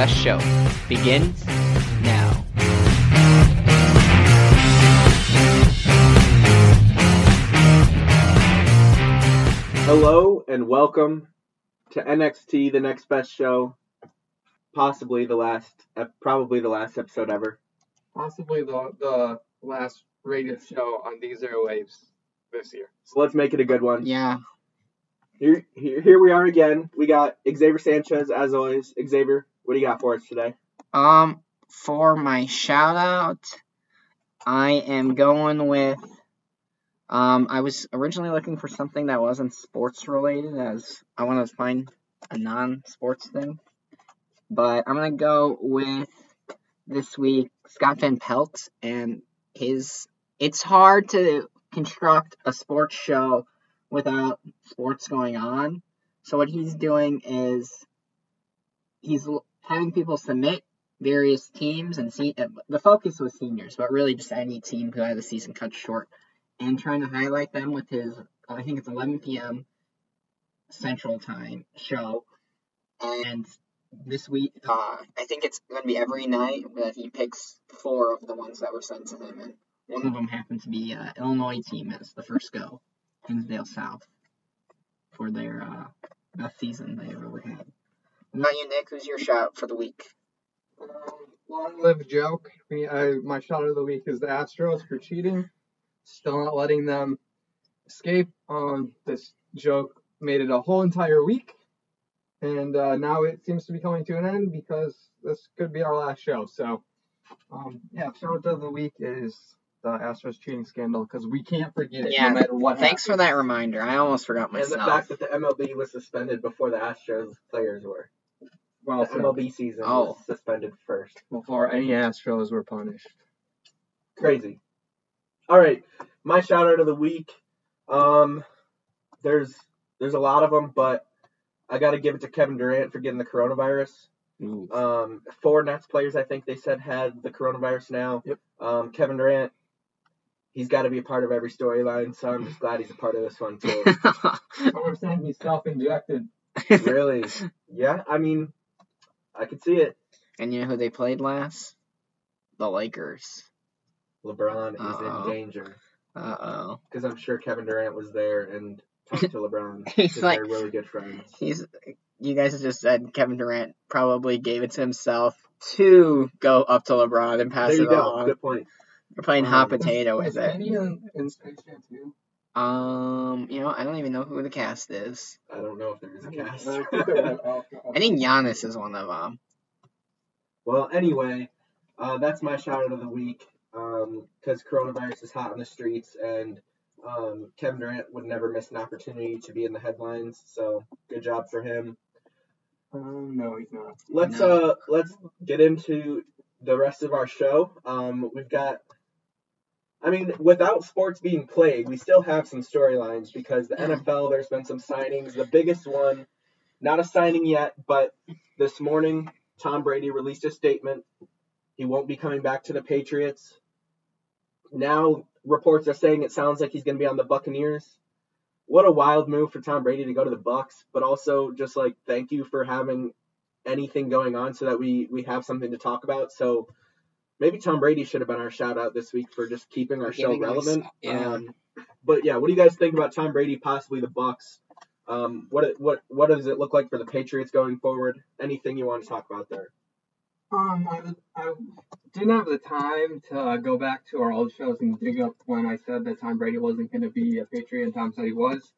best show begins now. Hello and welcome to NXT, the next best show, possibly the last, probably the last episode ever. possibly the the last rated show on these airwaves this year. So let's make it a good one. Yeah. Here, here, here we are again. We got Xavier Sanchez as always. Xavier, what do you got for us today? Um, for my shout out, I am going with. Um, I was originally looking for something that wasn't sports related, as I want to find a non-sports thing. But I'm gonna go with this week Scott Van Pelt and his. It's hard to construct a sports show without sports going on. So what he's doing is he's having people submit various teams and see uh, the focus was seniors, but really just any team who had the season cut short, and trying to highlight them with his I think it's 11 p.m. Central Time show, and this week uh, I think it's going to be every night that he picks four of the ones that were sent to him, and one of them happened to be uh, Illinois team as the first go, Hinsdale South, for their uh, best season they ever had. About you, Nick? Who's your shout for the week? Um, long live joke. I, my shout of the week is the Astros for cheating, still not letting them escape. Um, this joke made it a whole entire week, and uh, now it seems to be coming to an end because this could be our last show. So, um, yeah, shout of the week is the Astros cheating scandal because we can't forget it Yeah, no matter what. Thanks for that reminder. I almost forgot myself. And the fact that the MLB was suspended before the Astros players were. Well, The MLB season Oh. was suspended first. before any Astros were punished. Crazy. All right, my shout out of the week. Um, there's there's a lot of them, but I got to give it to Kevin Durant for getting the coronavirus. Um, four Nets players, I think they said, had the coronavirus now. Yep. Um, Kevin Durant, he's got to be a part of every storyline, so I'm just glad he's a part of this one too. I'm saying he's self-injected. really? Yeah, I mean, I could see it. and you know who they played last? The Lakers. LeBron is Uh-oh. in danger Uh oh. because I'm sure Kevin Durant was there and talked to LeBron. He's 'cause like- they're really good friends. He's. You guys just said Kevin Durant probably gave it to himself to go up to LeBron and pass There you it go. along. Good point. You're playing Um, hot potato with it. Kenny in, in Space Jam too? Um, you know, I don't even know who the cast is. I don't know if there is a cast. I think it was-. I think Giannis is one of them. well, anyway, uh, that's my shout out of the week Um, because coronavirus is hot in the streets and um, Kevin Durant would never miss an opportunity to be in the headlines. So good job for him. Um, no, he's not. Let's No. uh let's get into the rest of our show. Um, we've got. I mean, without sports being played, we still have some storylines because the mm. NFL. There's been some signings. The biggest one, not a signing yet, but this morning Tom Brady released a statement. He won't be coming back to the Patriots. Now reports are saying it sounds like he's going to be on the Buccaneers. What a wild move for Tom Brady to go to the Bucks, but also just like thank you for having anything going on so that we we have something to talk about. So maybe Tom Brady should have been our shout out this week for just keeping our show Giving us- relevant. yeah. Um, but yeah, what do you guys think about Tom Brady possibly the Bucks? Um, what what what does it look like for the Patriots going forward? Anything you want to talk about there? Um, I, I didn't have the time to uh, go back to our old shows and dig up when I said that Tom Brady wasn't going to be a Patriot and Tom said he was.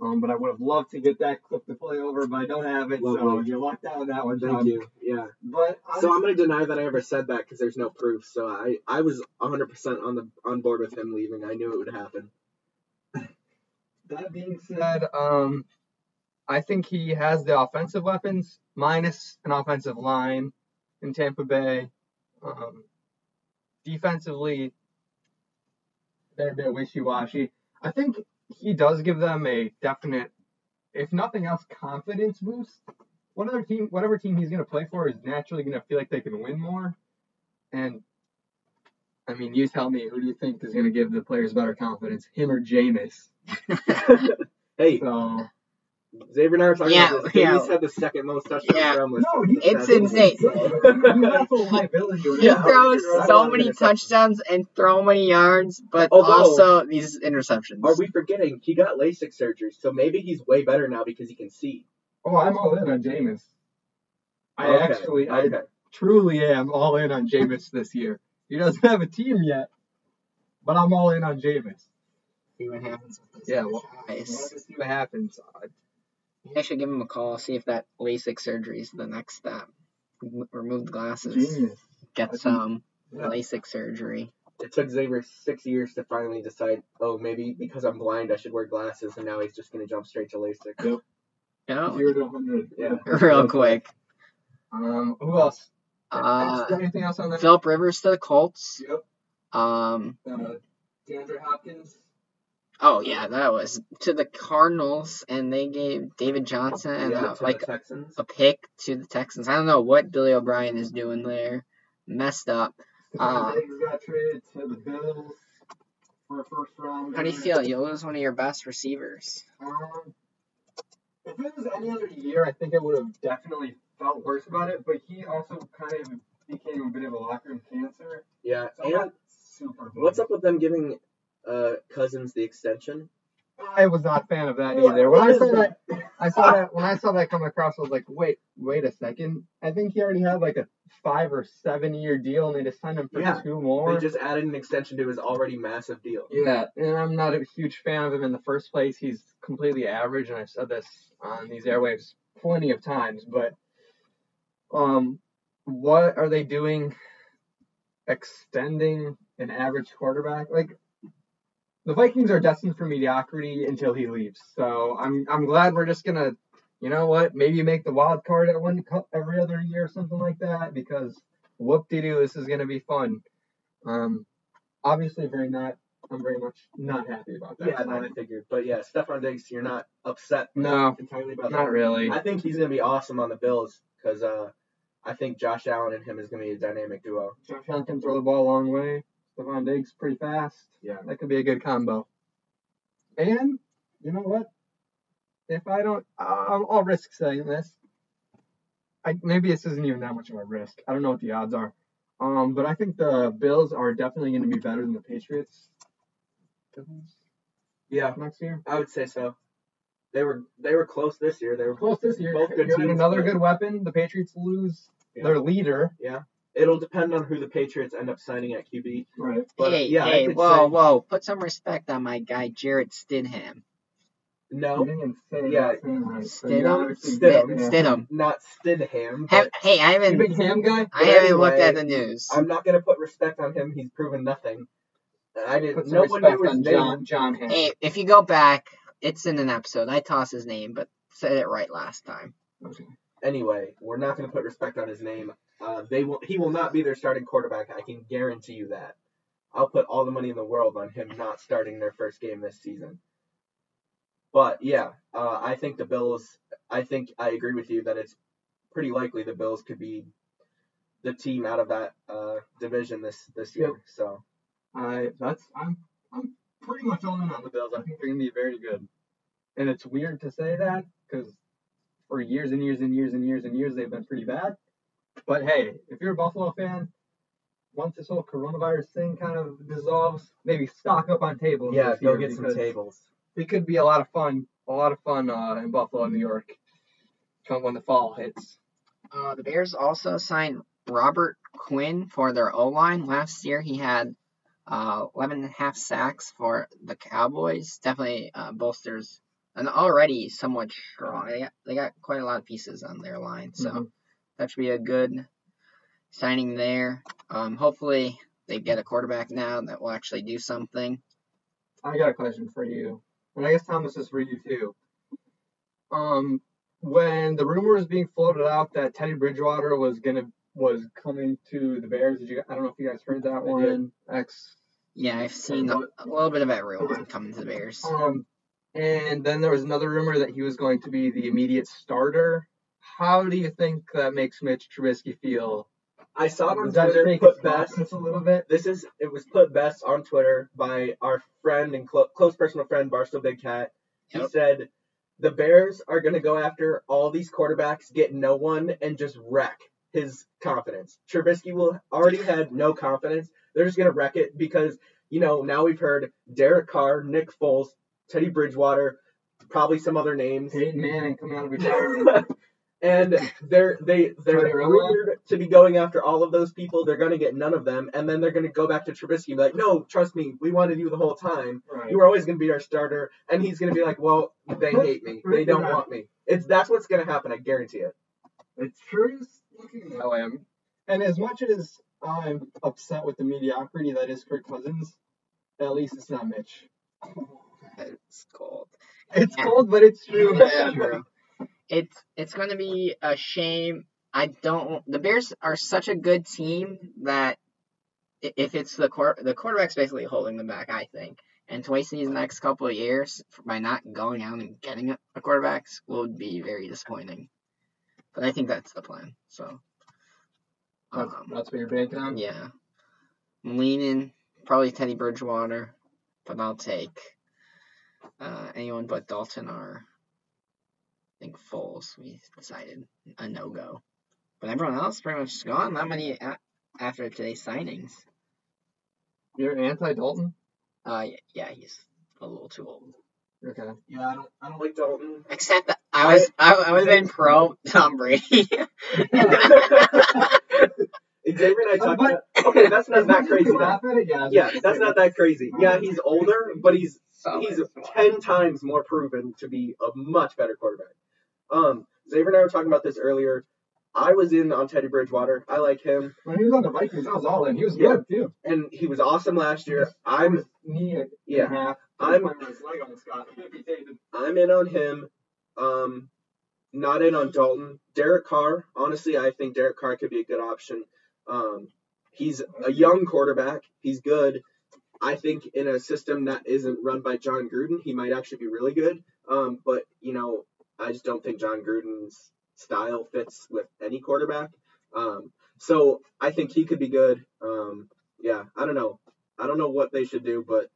Um, but I would have loved to get that clip to play over, but I don't have it, so you're locked out on that one, Thank you. Yeah. But So I'm going to deny that I ever said that because there's no proof. So I I was 100% on the on board with him leaving. I knew it would happen. That being said, um, I think he has the offensive weapons minus an offensive line in Tampa Bay. Um, defensively, they're a bit wishy-washy. I think he does give them a definite, if nothing else, confidence boost. Whatever team, whatever team he's going to play for is naturally going to feel like they can win more. And I mean, you tell me, who do you think is going to give the players better confidence, him or Jameis? hey, So Xavier and I were talking Yeah, about this. yeah. Jameis had the second most touchdowns Yeah. from with No, It's insane. That's a liability. He throws so many touchdowns and so many yards, but Although- also these interceptions. Are we forgetting he got LASIK surgery, so maybe he's way better now because he can see. Oh, I'm all in on Jameis. I Okay, actually, I okay. truly am all in on Jameis this year. He doesn't have a team yet, but I'm all in on Jameis. see what happens with this Yeah, well, guys. Let's see what happens. I should give him a call, see if that LASIK surgery is the next step. Remove the glasses, Genius. I get think- some Yeah. LASIK surgery. It took Xavier six years to finally decide, oh, maybe because I'm blind, I should wear glasses, and now he's just going to jump straight to LASIK. No, Zero to 100. Yeah. real quick. Um, who else? Uh, Is there anything else on that? Philip Rivers to the Colts. Yep. Um. Uh, DeAndre Hopkins. Oh yeah, that was to the Cardinals, and they gave David Johnson and Yeah, uh, like Texans. a pick to the Texans. I don't know what Billy O'Brien is doing there. Messed up. Uh, got traded to the Bills for a first round. How do you feel? You lose one of your best receivers. Um, if it was any other year, I think I would have definitely felt worse about it. But he also kind of became a bit of a locker room cancer. Yeah, So and super. what's up with them giving uh, Cousins the extension? I was not a fan of that either. When I saw that? that, I saw that when I saw that come across, I was like, wait, wait a second. I think he already had like a five or seven year deal, and they just signed him for Yeah, two more. They just added an extension to his already massive deal. Yeah, and I'm not a huge fan of him in the first place. He's completely average, and I've said this on these airwaves plenty of times. But um, what are they doing? Extending an average quarterback? Like the Vikings are destined for mediocrity until he leaves. So I'm I'm glad we're just gonna, you know what? Maybe make the wild card at one every other year or something like that. Because whoop de doo, this is gonna be fun. Um, obviously very not. I'm very much not happy about that. Yeah, no, I figured. But yeah, Stefon Diggs, you're not upset No, entirely about that. not really. I think he's going to be awesome on the Bills because uh, I think Josh Allen and him is going to be a dynamic duo. Josh Allen can throw the ball a long way. Stefon Diggs pretty fast. Yeah. That could be a good combo. And you know what? If I don't, I'll, I'll risk saying this. I maybe this isn't even that much of a risk. I don't know what the odds are. Um, but I think the Bills are definitely going to be better than the Patriots Yeah, next year. I would say so. They were they were close this year. They were Close this year. Both good teams, another but- good weapon. The Patriots lose Yeah. their leader. It'll depend on who the Patriots end up signing at QB. Right. But hey, yeah, I hey, whoa, say- whoa! Put some respect on my guy Jarrett Stidham. No, You didn't say Yeah. his name right. So Stidham? Stidham. yeah. Stidham. not Stidham. Have, hey, I haven't, big ham guy? I haven't looked at the news. I'm not going to put respect on him. He's proven nothing. I didn't. Put some No one knew his name. John, John Ham. Hey, if you go back, it's in an episode. I tossed his name, but said it right last time. Okay. Anyway, we're not going to put respect on his name. Uh, they will. He will not be their starting quarterback. I can guarantee you that. I'll put all the money in the world on him not starting their first game this season. But yeah, uh, I think the Bills. I think I agree with you that it's pretty likely the Bills could be the team out of that uh, division this this year. Yep. So I that's I'm I'm pretty much all in on the Bills. I think they're gonna be very good. And it's weird to say that because for years and years and years and years and years they've been pretty bad. But hey, if you're a Buffalo fan, once this whole coronavirus thing kind of dissolves, maybe stock up on tables. yeah, this go get some tables. It could be a lot of fun, a lot of fun uh, in Buffalo, New York, come when the fall hits. Uh, the Bears also signed Robert Quinn for their O line. Last year, he had uh, 11 and a half sacks for the Cowboys. Definitely uh, bolsters an already somewhat strong. They got, they got quite a lot of pieces on their line, so Mhm. That should be a good signing there. Um, hopefully, they get a quarterback now that will actually do something. I got a question for you, and I guess Thomas is for you too. Um, when the rumor was being floated out that Teddy Bridgewater was gonna was coming to the Bears, did you? I don't know if you guys heard that I one. X. Yeah, I've seen a, a little bit of everyone coming to the Bears. Um, and then there was another rumor that he was going to be the immediate starter. How do you think that makes Mitch Trubisky feel? I saw it on Does Twitter. Put best. confidence a little bit? This is it was put best on Twitter by our friend and clo- close personal friend Barstool Big Cat. He Yep. said the Bears are going to go after all these quarterbacks, get no one, and just wreck his confidence. Trubisky will already had no confidence. They're just going to wreck it because you know now we've heard Derek Carr, Nick Foles, Teddy Bridgewater, probably some other names. Peyton Manning coming out of retirement. And they're they they're Tony rumored to be going after all of those people. They're going to get none of them, and then they're going to go back to Trubisky and be like, "No, trust me, we wanted you the whole time. right. You were always going to be our starter." And he's going to be like, "Well, they hate me. They don't want me." It's that's what's going to happen. I guarantee it. It's true is looking that way. And as much as I'm upset with the mediocrity that is Kirk Cousins, at least it's not Mitch. It's cold. It's cold, but it's true. Yeah, true. It's it's going to be a shame. I don't. The Bears are such a good team that if it's the quar the quarterback's basically holding them back. I think, and to waste these next couple of years by not going out and getting a, quarterback would be very disappointing. But I think that's the plan. So, That's, um, that's what you're banking on? yeah, I'm leaning probably Teddy Bridgewater, but I'll take uh, anyone but Dalton or think Foles. We decided a no go, but everyone else pretty much gone. Not many a- after today's signings. You're anti Dalton? Uh, y- yeah, he's a little too old. Okay. Yeah, I don't. I don't like Dalton. Except that I was I, I would have been pro Tom Brady. Xavier and I talked about. Okay, that's not that crazy. you though. laugh at yeah. Yeah, that's not that crazy. Yeah, he's older, but he's So he's ten times more proven to be a much better quarterback. Um, Xavier and I were talking about this earlier. I was in on Teddy Bridgewater. I like him, When he was on the Vikings, I was all in. He was Yeah. good, too. and he was awesome last year. I'm knee Yeah. half. I'm- his leg almost got amputated. I'm in on him. Um, not in on Dalton. Derek Carr. Honestly, I think Derek Carr could be a good option. Um, he's a young quarterback. He's good. I think in a system that isn't run by Jon Gruden, he might actually be really good. Um, but you know, I just don't think Jon Gruden's style fits with any quarterback. Um, so I think he could be good. Um, yeah, I don't know. I don't know what they should do, but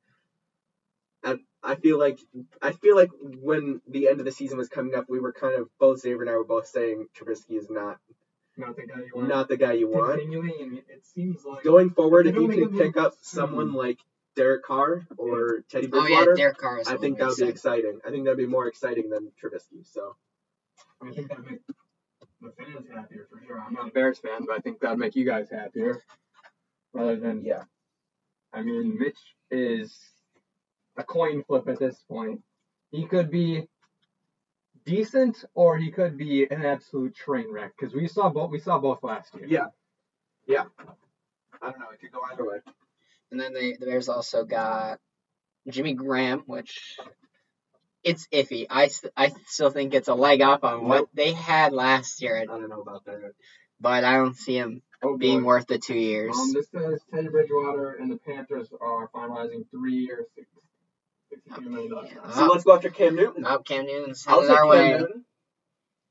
I, I feel like I feel like when the end of the season was coming up, we were kind of both Xavier and I were both saying Trubisky is not Not the guy you want. not the guy you want. Continuing, it seems like Going forward, if you can pick up someone like Derek Carr or Teddy Bridgewater. Oh yeah, Derek Carr was. I think that would be exciting. I think that'd be more exciting than Trubisky. So I think that'd make the fans happier for sure. I'm not a Bears fan, but I think that'd make you guys happier. Rather than, yeah, I mean, Mitch is a coin flip at this point. He could be decent, or he could be an absolute train wreck. Because we saw both. We saw both last year. yeah, yeah. I don't know. It could go either way. And then they, the Bears also got Jimmy Graham, which it's iffy. I, I still think it's a leg up on what they had last year, I don't know about that. but I don't see him Oh, being boy. worth the two years. Um, this says Teddy Bridgewater and the Panthers are finalizing three or six, 62 million. dollars. Yeah. So let's go after Cam Newton. Oh, Cam Newton's headed our Cam way. Newton.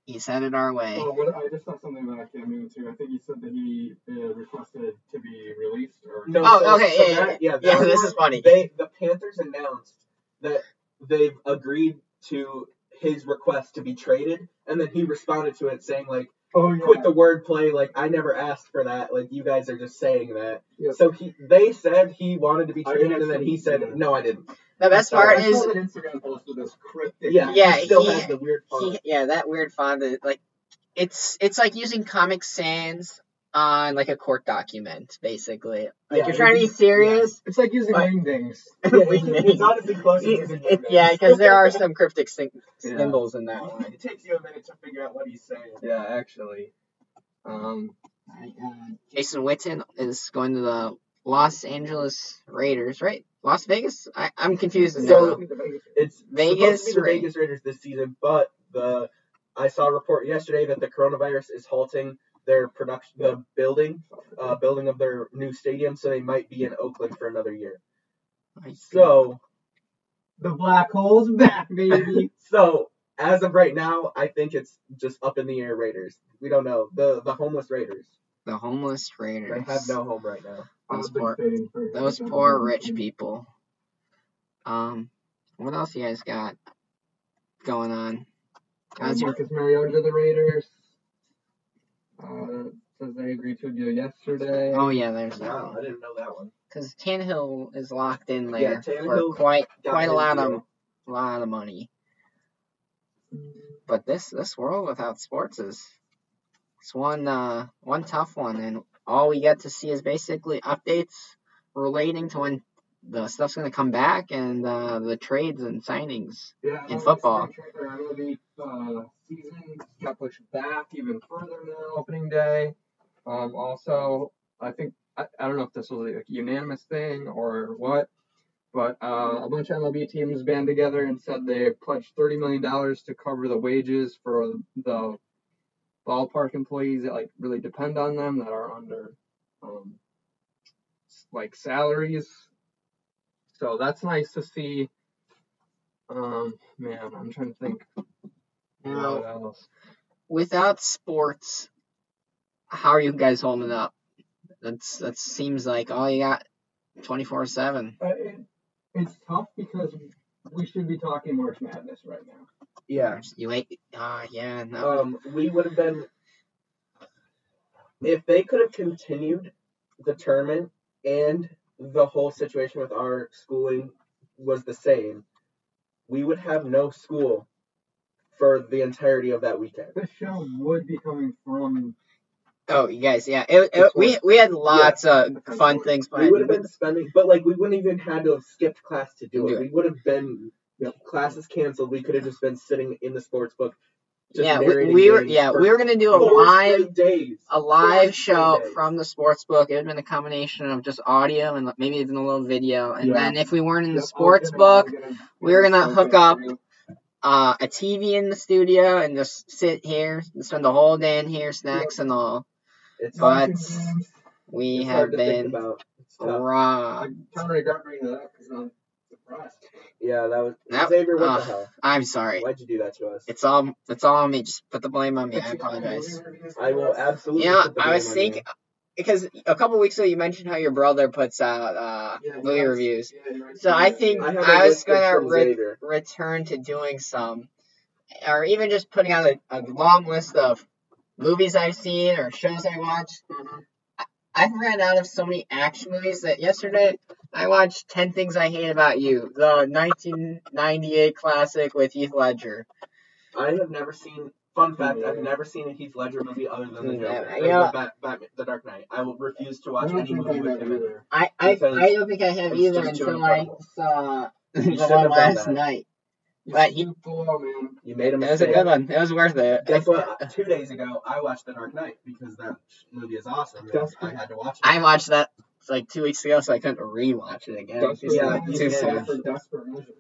He's it our way. Oh, what, I just saw something that I about Cam Newton too. I think he said that he uh, requested to be released or. No, Oh, so- okay, so yeah, yeah, that- yeah. Yeah, that this is funny. They the Panthers announced that they've agreed to his request to be traded, and then he responded to it saying like, Oh yeah. "Put the word play like I never asked for that. Like you guys are just saying that." Yep. So he they said he wanted to be traded, and then he see- said, "No, I didn't." The best So part I is that Instagram post with this cryptic. Yeah, Yeah, he still he- has the weird font. he, yeah, that weird font. That, like, it's it's like using Comic Sans on like a court document, basically. Like Yeah, you're trying to be serious. It's like using But- wingdings. Yeah, it's, it's honestly closer It- using it- yeah, because there are some cryptic Yeah. symbols in that one. It takes you a minute to figure out what he's saying. Yeah, actually. Um, Jason Witten is going to the Los Angeles Raiders, right? Las Vegas? I, I'm confused now. So- It's Vegas supposed to be the Ra- Vegas Raiders this season, but the I saw a report yesterday that the coronavirus is halting their production, the building, uh, building of their new stadium, so they might be in Oakland for another year. So, the black hole's back, baby. so as of right now, I think it's just up in the air Raiders. We don't know the the homeless Raiders. the homeless Raiders. They Raiders. have no home right now. Those poor, those poor rich people. Um, what else you guys got going on? Uh, How's your Marcus Mariota to the Raiders. Uh, says they agreed to a deal yesterday. Oh yeah, there's that Wow. I didn't know that one. Because Tannehill is locked in there Yeah, for quite quite a his lot of lot of money. But this this world without sports is it's one uh one tough one, and all we get to see is basically updates relating to when the stuff's gonna come back and uh, the trades and signings. Yeah, in football. it's not true. MLB uh, season got pushed back even further now, opening day. Um, also, I think I, I don't know if this was a unanimous thing or what, but uh, a bunch of MLB teams band together and said they pledged thirty million dollars to cover the wages for the ballpark employees that like really depend on them that are under um, like salaries. So that's nice to see. Um, man, I'm trying to think Now, what else. without sports, how are you guys holding up? That's that seems like all you got, twenty four seven. Uh, it's tough because we should be talking March Madness right now. Yeah. You wait. Ah, yeah. No. Um, we would have been if they could have continued the tournament and the whole situation with our schooling was the same, we would have no school for the entirety of that weekend. This show would be coming from. Oh, you guys, yeah. It, it, we we had lots of fun things We would have been spending, but like we wouldn't even had to have skipped class to do Do it. it. We would have been Yep. classes canceled. We could have just been sitting in the sports book. Yeah, we, we were yeah we were gonna do a live days. a live Four show days. from the sports book. It would have been a combination of just audio and maybe even a little video. And Yeah. then if we weren't in the sports I'll get 'em, I'll book, we were gonna hook up uh, a TV in the studio and just sit here and spend the whole day in here, snacks and all. It's, But we it's have hard to think been robbed. I kind of regret bringing that because I'm. Yeah, that was That- Xavier. What uh, the hell? I'm sorry. Why'd you do that to us? It's all it's all on me. Just put the blame on me. I apologize. I will absolutely. Yeah, I was thinking because a couple weeks ago you mentioned how your brother puts out uh, Yeah, movie reviews. Yeah. So I think. I, I was gonna re- return to doing some, or even just putting out a, a long list of movies I've seen or shows I watched. I've ran out of so many action movies that yesterday I watched 10 Things I Hate About You, the 1998 classic with Heath Ledger. I have never seen. Fun fact: I've never seen a Heath Ledger movie other than The Joker. yeah, or yeah. the, Bat- Batman, the Dark Knight. I will refuse to watch don't any movie with him in either. I, I, I don't think I have it's either until I saw the one last that. night. You But should he- do man. You made a It was a good one. It was worth it. Guess what? Two days ago, I watched The Dark Knight because that movie is awesome. and I had to watch it. I watched that like two weeks ago, so I couldn't rewatch it again. Desperate It's Yeah, too is soon. for desperate measures.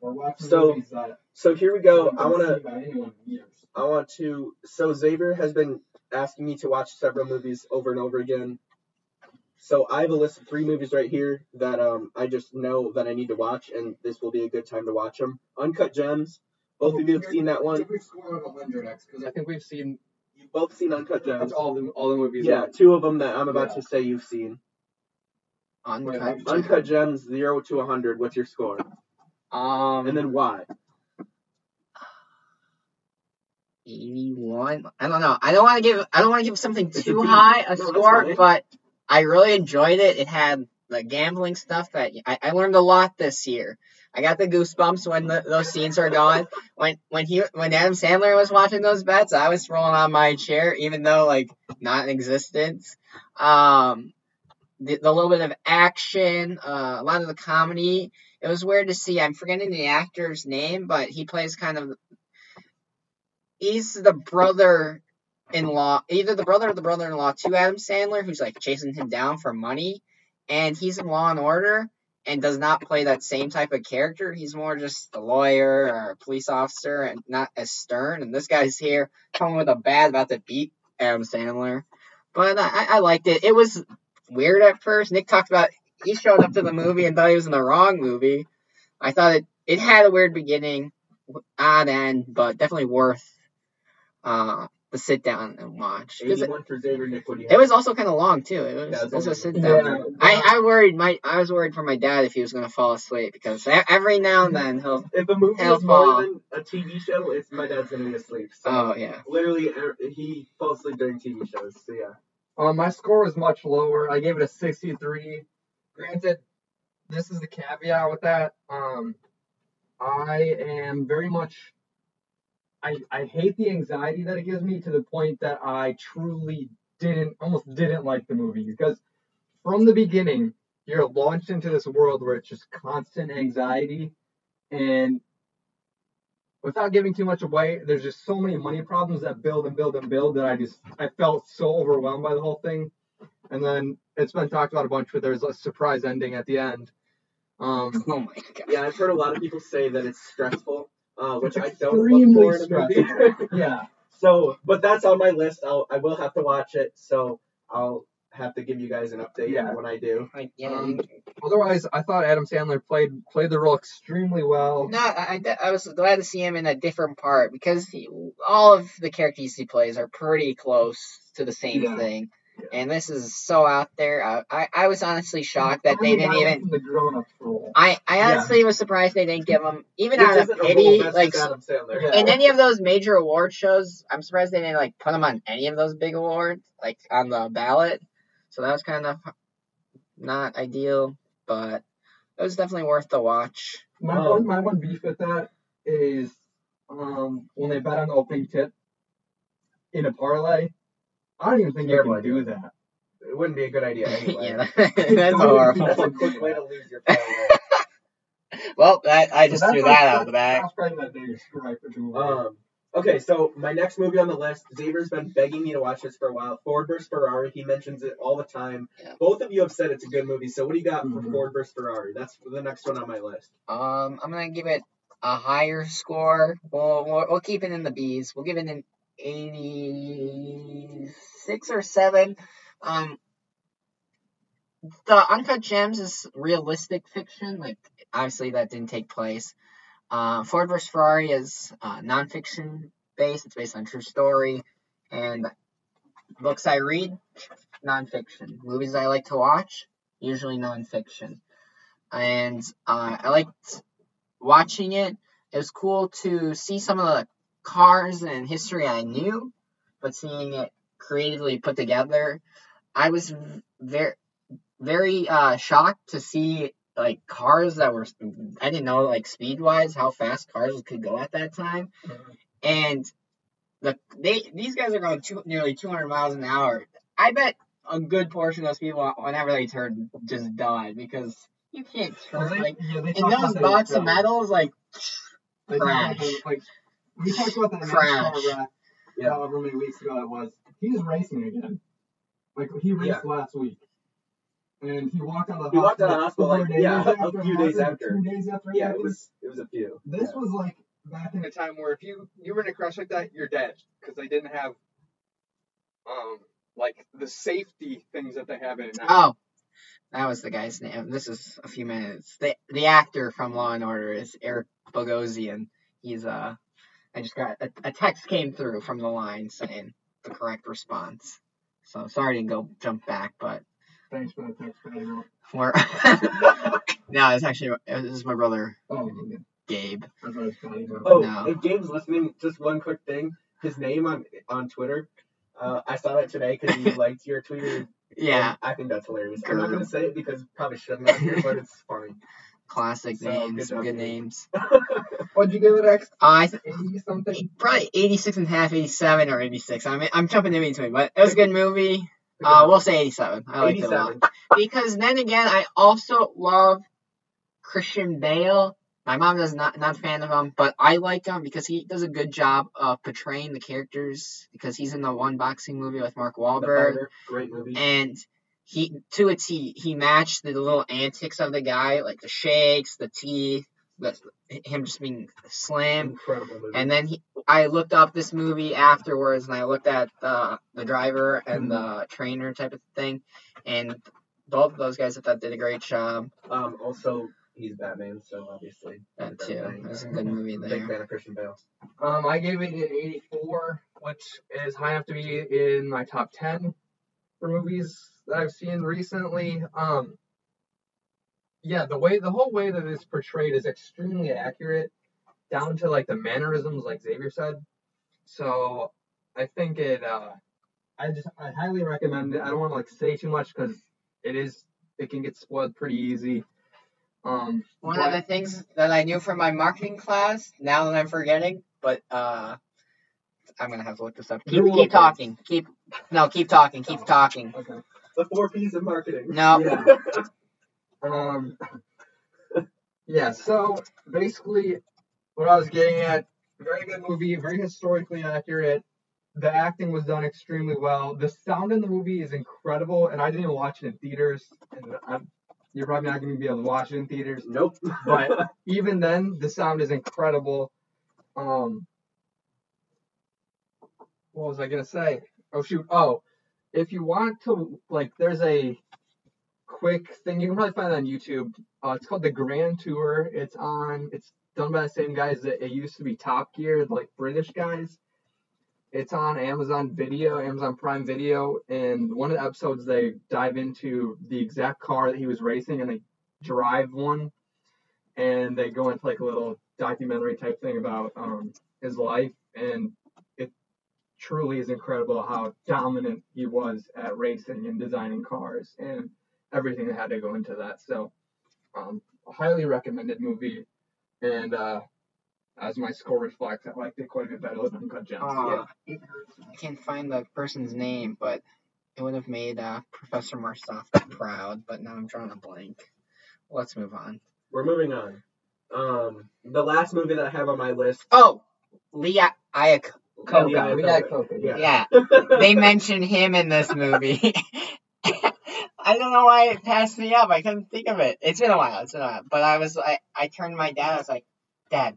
We're watching So- movies that So here we go. I want to. seen by anyone in years. I want to. So Xavier has been asking me to watch several movies over and over again. So I have a list of three movies right here that um I just know that I need to watch, and this will be a good time to watch them. Uncut Gems. Both of you have seen that one. Give me a score of 100 X because I think we've seen You've both seen Uncut Gems. that's Gems. all the all the movies. Yeah, two of them that I'm about Yeah. to say you've seen. Uncut. Wait, Gems. Uncut Gems, zero to 100. What's your score? Um, And then why? 81. I don't know. I don't want to give. I don't want to give something too high a No, score, but I really enjoyed it. It had the gambling stuff that I, I learned a lot this year. I got the goosebumps when the, those scenes are going. When when he when Adam Sandler was watching those bets, I was rolling on my chair, even though like not in existence. Um, the, the little bit of action, uh, a lot of the comedy. It was weird to see. I'm forgetting the actor's name, but he plays kind of. He's the brother in law, either the brother or the brother in law to Adam Sandler, who's like chasing him down for money. And he's in Law and Order and does not play that same type of character. He's more just a lawyer or a police officer and not as stern. And this guy's here coming with a bat about to beat Adam Sandler. But I, I liked it. It was weird at first. Nick talked about he showed up to the movie and thought he was in the wrong movie. I thought it, it had a weird beginning, odd end, but definitely worth uh, to sit down and watch. it, Eighty-one for Xavier. Nick, you it was also kind of long too. It was, Yeah, it was a sit down. Yeah. I, I worried my I was worried for my dad if he was gonna fall asleep because every now and then he'll. If a movie is more than a TV show, it's my dad's gonna be asleep. So Oh yeah. literally, er, he falls asleep during TV shows. So yeah. Um, my score was much lower. I gave it a 63. Granted, this is the caveat with that. Um, I am very much. I, I hate the anxiety that it gives me to the point that I truly didn't, almost didn't like the movie because from the beginning, you're launched into this world where it's just constant anxiety and without giving too much away, there's just so many money problems that build and build and build that I just I felt so overwhelmed by the whole thing. And then it's been talked about a bunch, but there's a surprise ending at the end. Um, Oh my god. Yeah, I've heard a lot of people say that it's stressful, uh, which I don't look extremely for in a movie. yeah. so, but that's on my list. I'll I will have to watch it. So I'll have to give you guys an update Yeah. when I do. Like yeah. Um, Otherwise, I thought Adam Sandler played played the role extremely well. No, I, I, I was glad to see him in a different part because he, all of the characters he plays are pretty close to the same Yeah. thing. Yeah. And this is so out there. I, I, I was honestly shocked that they didn't even. the grown up role. I, I Yeah. honestly was surprised they didn't give him even Which out of pity. Like just Adam Sandler. Yeah. in any of those major award shows, I'm surprised they didn't like put him on any of those big awards, like on the ballot. So that was kind of not ideal, but it was definitely worth the watch. My Um, one my one beef with that is um when they bet on the opening tip in a parlay. I don't even think you Terrible can do that. It wouldn't be a good idea anyway. yeah, that's That's a horrible. quick way to lose your parlay. Well, that I just threw that's that out of the bag. That's probably my biggest gripe with the movie. Um, okay, so my next movie on the list, Xavier's been begging me to watch this for a while. Ford vs Ferrari. He mentions it all the time. Yeah. Both of you have said it's a good movie. So what do you got for Mhm. Ford vs Ferrari? That's the next one on my list. Um, I'm gonna give it a higher score. We'll, we'll we'll keep it in the B's. We'll give it an 86 or seven. Um, the Uncut Gems is realistic fiction. Like obviously that didn't take place. Uh, Ford vs Ferrari is uh, nonfiction based. It's based on true story, and books I read, nonfiction. Movies I like to watch, usually nonfiction. And uh, I liked watching it. It was cool to see some of the cars and history I knew, but seeing it creatively put together, I was very, very uh, shocked to see like cars that were. I didn't know like speed wise how fast cars could go at that time, mm-hmm. and the they these guys are going two, nearly 200 miles an hour. I bet a good portion of those people, whenever they turn, just died because you can't Well, turn they- like yeah, in those box of metals, like crash. Like we talked about that Crash. NASCAR Yeah. Uh, however many weeks ago it was. He's racing again. Like he raced last week. And he walked out of the He walked out of the hospital hospital, like, days yeah, a few days after. Two days after Yeah, it was it was a few. This Yeah. was like back in a time where if you you were in a crash like that, you're dead because they didn't have um like the safety things that they have in it now. oh, that was the guy's name. This is a few minutes. The the actor from Law and Order is Eric Bogosian. He's uh, I just got a, a text came through from the line saying the correct response. So sorry to go jump back, but Thanks for the text, Pedro. we're no, it's actually it was my brother Oh, okay. Gabe. That's what I was. Oh, No. if Gabe's listening, just one quick thing. His name on on Twitter, uh, I saw that today because he liked your tweet. Yeah, and I think that's hilarious. I'm not gonna say it because probably shouldn't have here, but it's funny. classic So, names, good good names. What'd you give it, X? I th- Eighty something. probably 86 and a half, 87 or 86. I mean, I'm jumping in between, but it was a good movie. Uh, we'll say 87. I liked it a lot. 87. Because then again, I also love Christian Bale. My mom does not not a fan of him, but I like him because he does a good job of portraying the characters. Because he's in the one boxing movie with Mark Wahlberg, great movie. and he to a T he matched the little antics of the guy, like the shakes, the teeth, the, him just being movie. And then he, I looked up this movie afterwards, and I looked at the the driver and the trainer type of thing, and both of those guys I thought did a great job. um, also he's Batman, so obviously That too, it was a good movie Big fan of Christian Bale. Um, I gave it an 84. which is high enough to be in my top ten for movies that I've seen recently. Um, yeah, the way the whole way that it's portrayed is extremely accurate, down to like the mannerisms, like Xavier said. So I think it. Uh, I just I highly recommend it. I don't want to like say too much because it is it can get spoiled pretty easy. Um, One but- of the things that I knew from my marketing class, now that I'm forgetting, but uh, I'm gonna have to look this up. Keep keep talking. Keep no, keep talking. Keep talking. okay. The four P's of marketing. No. Yeah. Um, yeah, so basically, what I was getting at, very good movie, very historically accurate. The acting was done extremely well. The sound in the movie is incredible, and I didn't even watch it in theaters. And I'm, you're probably not going to be able to watch it in theaters. Nope. But even then, the sound is incredible. Um, what was I gonna say? Oh shoot! Oh, if you want to, like, there's a quick thing you can probably find it on YouTube. Uh, it's called the Grand Tour. It's on. It's done by the same guys that it used to be Top Gear, like British guys. It's on Amazon Video, Amazon Prime Video, and one of the episodes they dive into the exact car that he was racing, and they drive one and they go into like a little documentary type thing about um, his life, and it truly is incredible how dominant he was at racing and designing cars and everything that had to go into that. So, um, a highly recommended movie, and uh, as my score reflects, I liked it quite a bit better than Uncut Gems. Uh, I can't find the person's name, but it would have made uh, Professor Marsoff proud. But now I'm drawing a blank. Let's move on. We're moving on. Um, the last movie that I have on my list. Oh, Lee Iacocca. Coca, Yeah, we Coca, yeah. Yeah, they mention him in this movie. I don't know why it passed me up. I couldn't think of it. It's been a while. It's been a while. But I was I, I turned to my dad. I was like, Dad,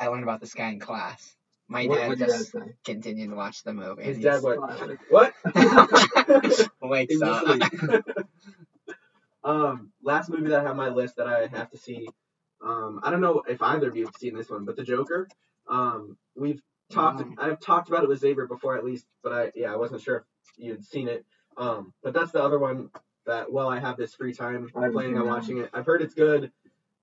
I learned about this guy in class. My What dad would your dad just continued to watch the movie. His dad went, what? wakes up. um, last movie that I have on my list that I have to see. Um, I don't know if either of you have seen this one, but The Joker. Um, we've talked. Mm. I've talked about it with Xavier before, at least, but I yeah, I wasn't sure if you'd seen it. Um, but that's the other one that while I have this free time I haven't planning on watching it. I've heard it's good.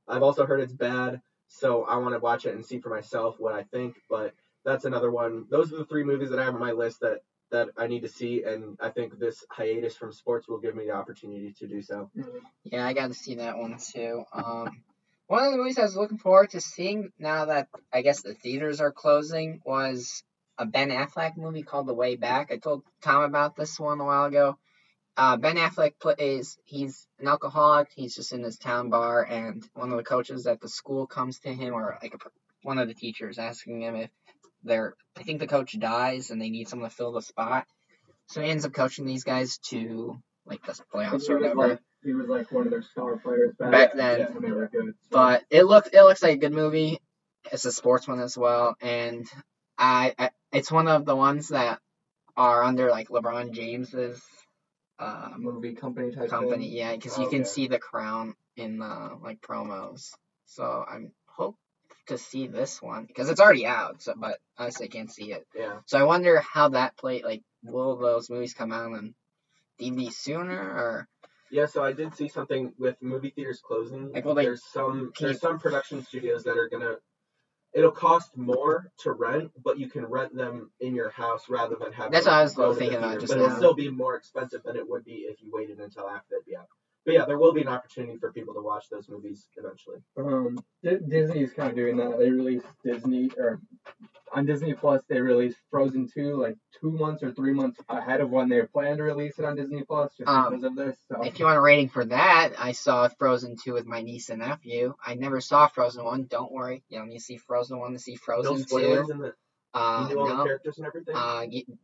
I've also heard it's bad, so I want to watch it and see for myself what I think. But that's another one. Those are the three movies that I have on my list that that I need to see, and I think this hiatus from sports will give me the opportunity to do so. Yeah, I got to see that one too. Um, one of the movies I was looking forward to seeing now that I guess the theaters are closing was a Ben Affleck movie called The Way Back. I told Tom about this one a while ago. Uh, ben Affleck plays he's an alcoholic. He's just in his town bar, and one of the coaches at the school comes to him, or like a, one of the teachers, asking him if they're. I think the coach dies, and they need someone to fill the spot. So he ends up coaching these guys to like the playoffs or whatever. like he was like one of their star players back, Back then. Yeah, when they were good. So- but it looks it looks like a good movie. It's a sports one as well, and I, I it's one of the ones that are under like LeBron James's um, movie company type company. thing. Yeah, because you Oh, can okay. see the crown in the like promos. So I'm hope to see this one because it's already out. So, but honestly, I can't see it. Yeah. So I wonder how that play. Like, will those movies come out on DVD sooner or? Yeah, so I did see something with movie theaters closing. Like, will they there's some there's some production studios that are gonna it'll cost more to rent, but you can rent them in your house rather than having That's what I was go to the thinking about just But it'll still be more expensive than it would be if you waited until after they'd be out. But yeah, there will be an opportunity for people to watch those movies eventually. Um, D- Disney's kind of doing that. They released Disney or on Disney Plus. They released Frozen two like two months or three months ahead of when they planned to release it on Disney Plus, just Um, because of this. So If you want a rating for that, I saw Frozen 2 with my niece and nephew. I never saw Frozen 1. Don't worry. You don't need to see Frozen 1 to see no Frozen 2. in the Uh, you knew all the characters and everything. Uh,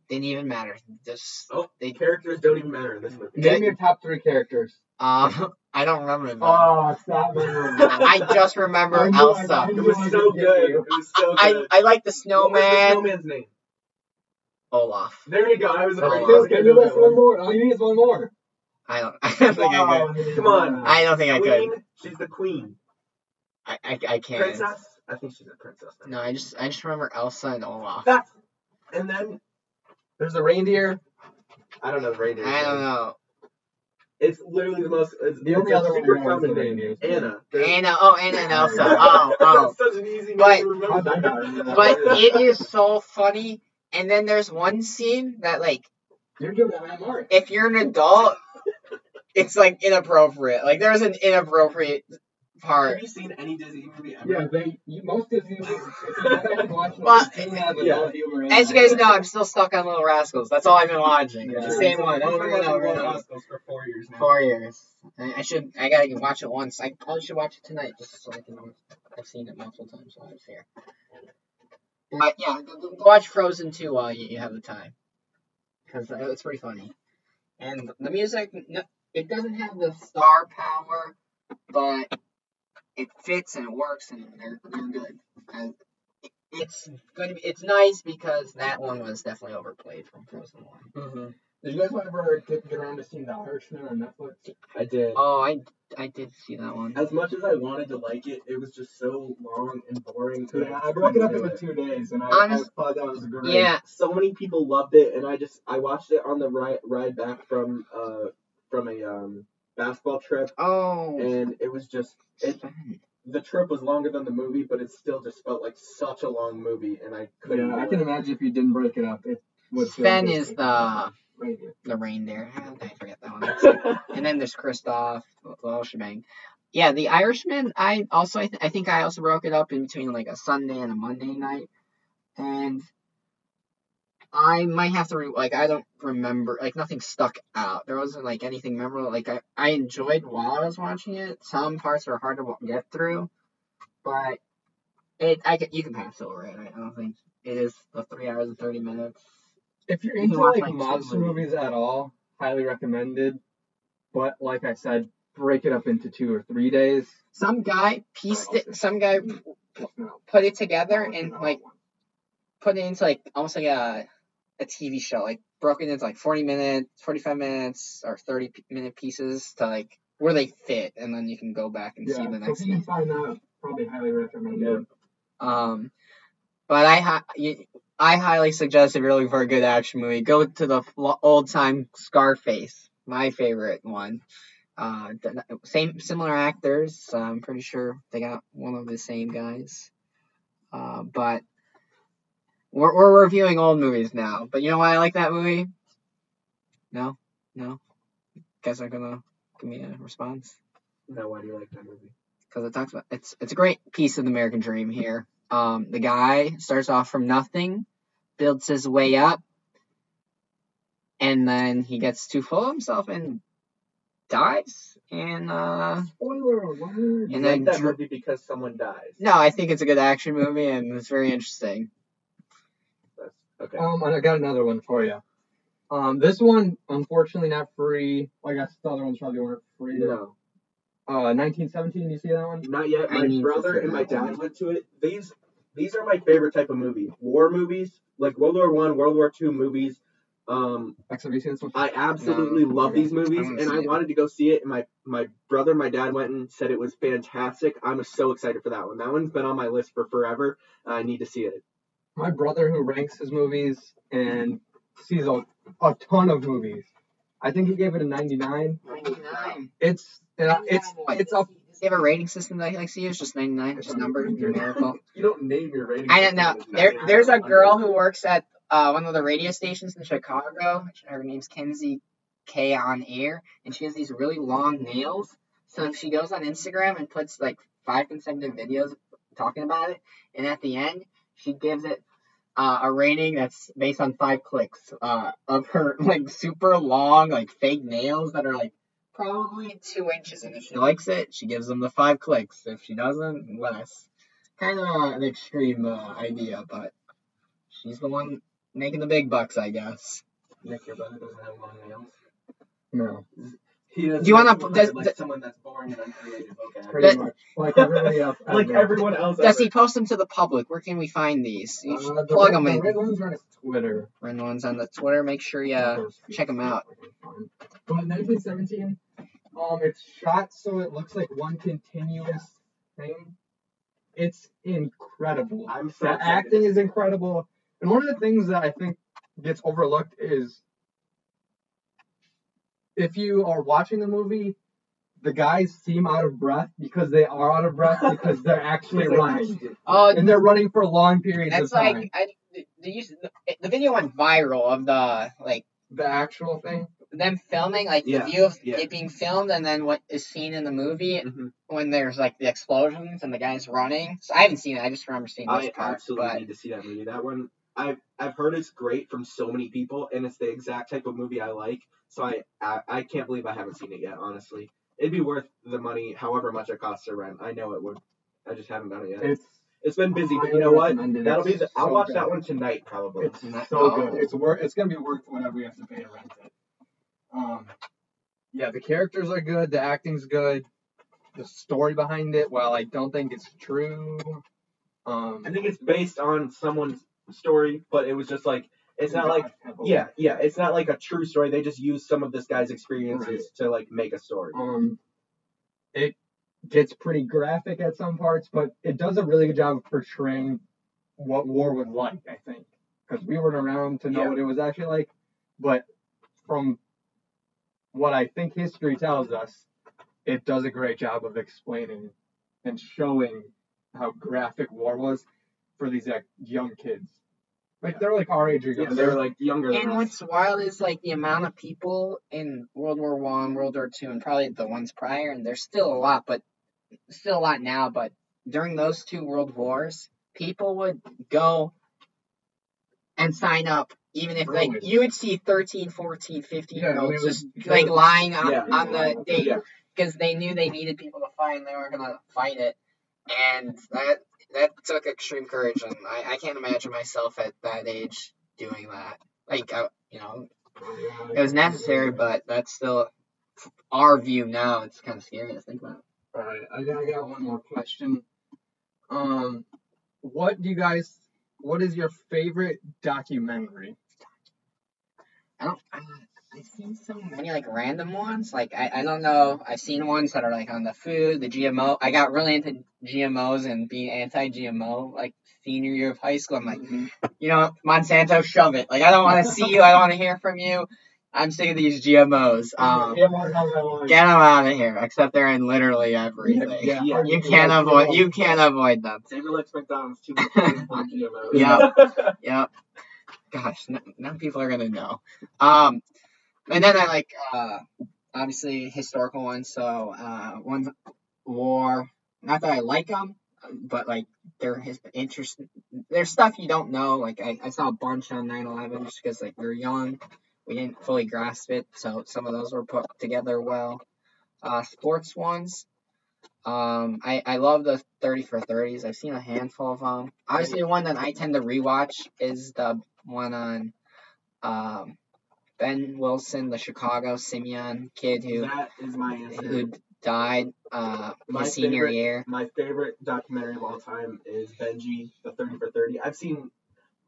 didn't even matter. Just, oh, they, characters don't even matter in this movie. name your top three characters. um, I don't remember them. Oh, stop man. I just remember I knew- Elsa. I It was so good. It was so I, good. I like the What was the snowman. snowman's name? Olaf. There you go. I was Oh, afraid Olaf. Can you list one more? All you need is one more. I don't, I don't think I could. Come on. I don't think I could. Queen. She's the queen. I, I, I can't. Princess. I think she's a princess. now. No, I just I just remember Elsa and Olaf. That's And then There's a reindeer. I don't know the reindeer. I don't know. It's literally the most. It's, The only other one super I know is common the name. reindeers. Anna. There's- Anna. Oh, Anna and Elsa. Oh, oh. That's such an easy name But- to remember. How'd I not remember that? But it is so funny. And then there's one scene that, like, You're doing that, Mark. if you're an adult, it's like inappropriate. Like, there's an inappropriate part. Have you seen any Disney movie ever? Yeah, they you, most Disney movies. If you go back and watch them, Well, they yeah. humor As you guys know, I'm still stuck on Little Rascals. That's all I've been watching. Yeah. The same one I've over been and over and Little over. Rascals for four years now. Four years. I I should. I gotta watch it once. I probably should watch it tonight just so I can. I've seen it multiple times while I was here. But yeah, go- go watch Frozen 2 while you, you have the time, because it's pretty funny. And the music, no, it doesn't have the star power, but it fits and it works, and they're they're good. And it's going to be. It's nice because that one was definitely overplayed from Frozen 1. Mm-hmm. Did you guys ever get, get around to seeing The Irishman on Netflix? I did. Oh, I I did see that one. As much as I wanted to like it, it was just so long and boring. that Yeah, I I broke it up couldn't into do two days, and I, Honest- I thought that was great. Yeah, So many people loved it, and I just I watched it on the ride ride back from uh from a um basketball trip, Oh, and it was just it. The trip was longer than the movie, but it still just felt like such a long movie, and I couldn't. Yeah, I can it. imagine if you didn't break it up, it would. feel Sven good. is the Right here. the reindeer. I forget that one? and then there's Kristoff, the whole shebang. Yeah, the Irishman. I also I, th- I think I also broke it up in between like a Sunday and a Monday night, and I might have to re- like I don't remember like nothing stuck out. There wasn't like anything memorable. Like I I enjoyed while I was watching it. Some parts were hard to get through, but it I can, you can pass over it. I don't think it is the three hours and thirty minutes. If you're You into watch, like monster movies. movies at all, highly recommended. But like I said, break it up into two or three days. Some guy pieced it. Some guy put it together and like put it into like almost like a a TV show, like broken into like forty minutes, forty five minutes, or thirty p- minute pieces to like where they fit, and then you can go back and Yeah, see the next if you can one. find that, probably highly recommend recommended. Um, but I hi- you- I highly suggest if you're looking for a good action movie, go to the old time Scarface, my favorite one. Uh, th- th- same similar actors. I'm pretty sure they got one of the same guys. Uh, but we're we're reviewing old movies now. But you know why I like that movie? No, no. Guys aren't gonna give me a response no, why do you like that movie? because it talks about it's it's a great piece of the American dream here. Um, the guy starts off from nothing, builds his way up, and then he gets too full of himself and dies. And uh, Spoiler alert. And then like that Dr- movie because someone dies. no, I think it's a good action movie and it's very interesting. That's, okay. Um, and I got another one for you. Um, this one, unfortunately, not free. I guess the other ones probably weren't free. no, Uh, 1917. You see that one? not yet. I My brother and my dad went to it. These these are my favorite type of movie. War movies, like World War One, World War Two movies. Um, X, have you seen this one? I absolutely No. love these movies, wanna and I it. wanted to go see it. And my my brother and my dad went and said it was fantastic. I'm so excited for that one. That one's been on my list for forever. I need to see it. My brother, who ranks his movies and sees a, a ton of movies, I think he gave it a 99. Ninety nine. It's uh, it's it's up. Does he have a rating system that he likes to use? Just ninety nine, just number numerical. You don't name your rating. I don't know. There, there's a girl who works at uh, one of the radio stations in Chicago. Her name's Kenzie K on air, and she has these really long nails. So if she goes on Instagram and puts like five consecutive videos talking about it, and at the end she gives it uh, a rating that's based on five clicks uh, of her like super long like fake nails that are like probably two inches. And if she likes it, she gives them the five clicks. If she doesn't, less. Kind of an extreme uh, idea, but she's the one making the big bucks, I guess. Nick, your brother doesn't have long nails. No, He doesn't Do you wanna have does- like does- someone that's boring and uncreative? Okay. pretty That- much like everybody else. like everyone else. Does ever. he post them to the public? Where can we find these? You Uh, the plug red- them the in. red ones are on his Twitter. Run the ones on the Twitter. Make sure you uh, check them out. But 1917, um, it's shot so it looks like one continuous thing. It's incredible. I'm so The excited. acting is incredible. And one of the things that I think gets overlooked is if you are watching the movie, the guys seem out of breath because they are out of breath because they're actually running. Oh, And they're running for long periods that's of time. like I, the, the, the video went viral of the like the actual thing. them filming, like Yeah, the view of yeah. it being filmed, and then what is seen in the movie Mhm. when there's like the explosions and the guys running. So I haven't seen it. I just remember seeing this I part. absolutely But need to see that movie. That one, I've I've heard it's great from so many people, and it's the exact type of movie I like. So I I, I can't believe I haven't seen it yet. Honestly, it'd be worth the money, however much it costs to rent. I know it would. I just haven't done it yet. It's it's been busy, but you know what? That'll be the. I'll so watch good. that one tonight, probably. It's so oh. good. It's worth. It's gonna be worth whatever you have to pay to rent it. Um, yeah, the characters are good. The acting's good. The story behind it, while I don't think it's true, um, I think it's based on someone's story, but it was just like it's not like yeah, yeah, it's not like a true story. They just used some of this guy's experiences to like make a story. Um, it gets pretty graphic at some parts, but it does a really good job of portraying what war was like. I think because we weren't around to know Yeah. what it was actually like, but from what I think history tells us, it does a great job of explaining and showing how graphic war was for these like, young kids. Like they're like our age or Yeah, they're like younger than and us. what's wild is like the amount of people in World War One, World War Two, and probably the ones prior, and there's still a lot, but still a lot now. But during those two world wars, people would go and sign up, even if like you would see 13, 14, 15 year olds just go- like lying on, Yeah. on the date Yeah. because they knew they needed people to fight and they were gonna fight it, and that that took extreme courage, and I, I can't imagine myself at that age doing that. Like, I, you know, it was necessary, but that's still our view now. It's kind of scary to think about. All right, I got, I got one more question. Um, what do you guys? What is your favorite documentary? I don't. I, I've seen so many like random ones. Like I, I don't know. I've seen ones that are like on the food, the GMO. I got really into GMOs and being anti-GMO like senior year of high school. I'm like, you know, Monsanto, shove it. Like I don't want to see you. I don't want to hear from you. I'm sick of these GMOs. Um, Yeah, more than that one. get them out of here. Except they're in literally everything. Yeah, Yeah, You can't avoid. You can't avoid them. Save your Lex McDonald's too much GMOs. Yeah. Yep. Gosh, n- now people are gonna know. Um, and then I like uh, obviously historical ones. So uh, one's war. Not that I like them, but like they're interest. There's stuff you don't know. Like I, I saw a bunch on 9/11 just because like we were young, we didn't fully grasp it. So some of those were put together well. Uh, sports ones. Um, I, I love the 30 for 30s. I've seen a handful of them. Obviously, one that I tend to rewatch is the one on um, Ben Wilson, the Chicago Simeon kid who my who died uh, My his senior favorite- year. My favorite documentary of all time is Benji, the 30 for 30. I've seen